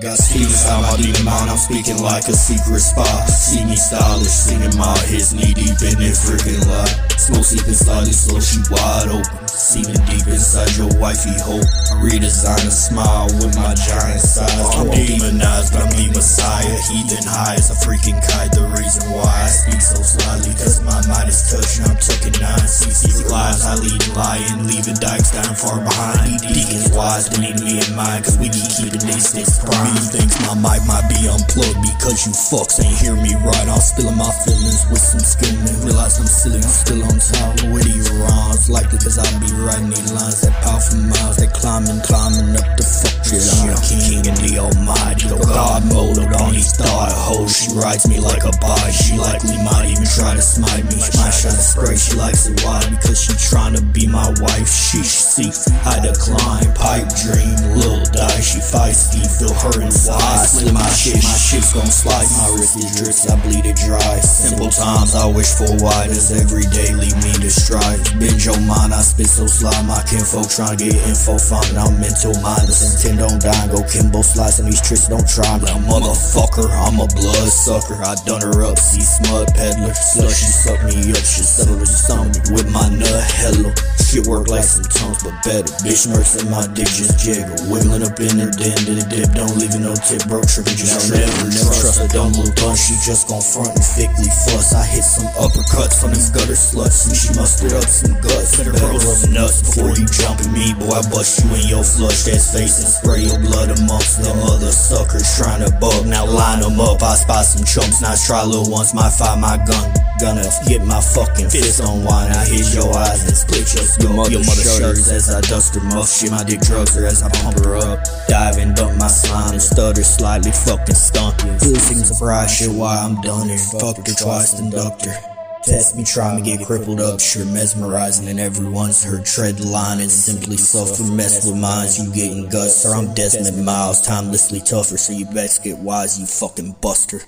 Got speed inside my demon mind, I'm speaking like a secret spy. See me stylish, singing my hits, knee deep in it, freaking light. Smoke seeping slightly slow, she wide open. Seeping deep inside your wifey hole. Redesign a smile with my giant size. I'm demonized, I'm the messiah. Heathen high as a freaking kite. The reason why I speak so slyly, cause my mind is touching. I'm tucking nine CC lies. I lead and lying, leaving dykes down far behind. Deacons wise, they need me in mind, cause we be these sticks prime. You thinks my mic might be unplugged because you fucks ain't hear me right. I'm spilling my feelings with some skin and Realize I'm silly, I'm still on top. Witty rhymes, likely cause I be writing these lines that power for miles. They climbing, climbing up the fuck shit. I'm king and the almighty. The God mode on these thought hoes. She rides me like a body. She likely might even try to smite me. My shot is spray, she likes it why? Because she trying to be my wife. She see, I decline. Pipe dream. Feisty, feel her inside. Slip my shit, my shit's gon' slide. My wrist is drips, I bleed it dry. Simple times I wish for does every day leave me distraught. Bend your mind, I spit so sly, my kinfolk tryna get info finding I'm mental mindless. Intent don't die, go Kimbo Slice on these tricks, don't try me. A motherfucker, I'm a blood sucker. I done her up, see smud peddler. Slut, she suck me up, she settle her stomach with my nut. Hello, shit work like some tongues, but better. Bitch nurse in my dick just jiggle. Wiggling up in her den, then the dip, don't leave it no tip, bro. Tripping, just never, never trust a dumb little bun. She just gon' front and thickly fuss. I hit some uppercuts on these gutter sluts, and she mustered up some guts. Better grow some nuts before you jump at me, boy. I bust you in your flush ass face and spray your blood amongst them other suckers trying to bug. Now line them up, I spot some chumps. Now try little ones, might fire my gun. Gonna get my fucking fist on wine. I hit your eyes and split your Your mother shudders as I dust her muff. Shit, my dick drugs her as I pump her up. Dive and dump my slime and stutter slightly fucking stunk. Really seems surprised shit why I'm done here. Fucked her twice, then ducked her. Test me, try me, get crippled up, sure mesmerizing, and everyone's heard tread line and simply suffer. Mess with minds, you getting guts, or I'm Desmond Miles, timelessly tougher, so you best get wise, you fucking buster.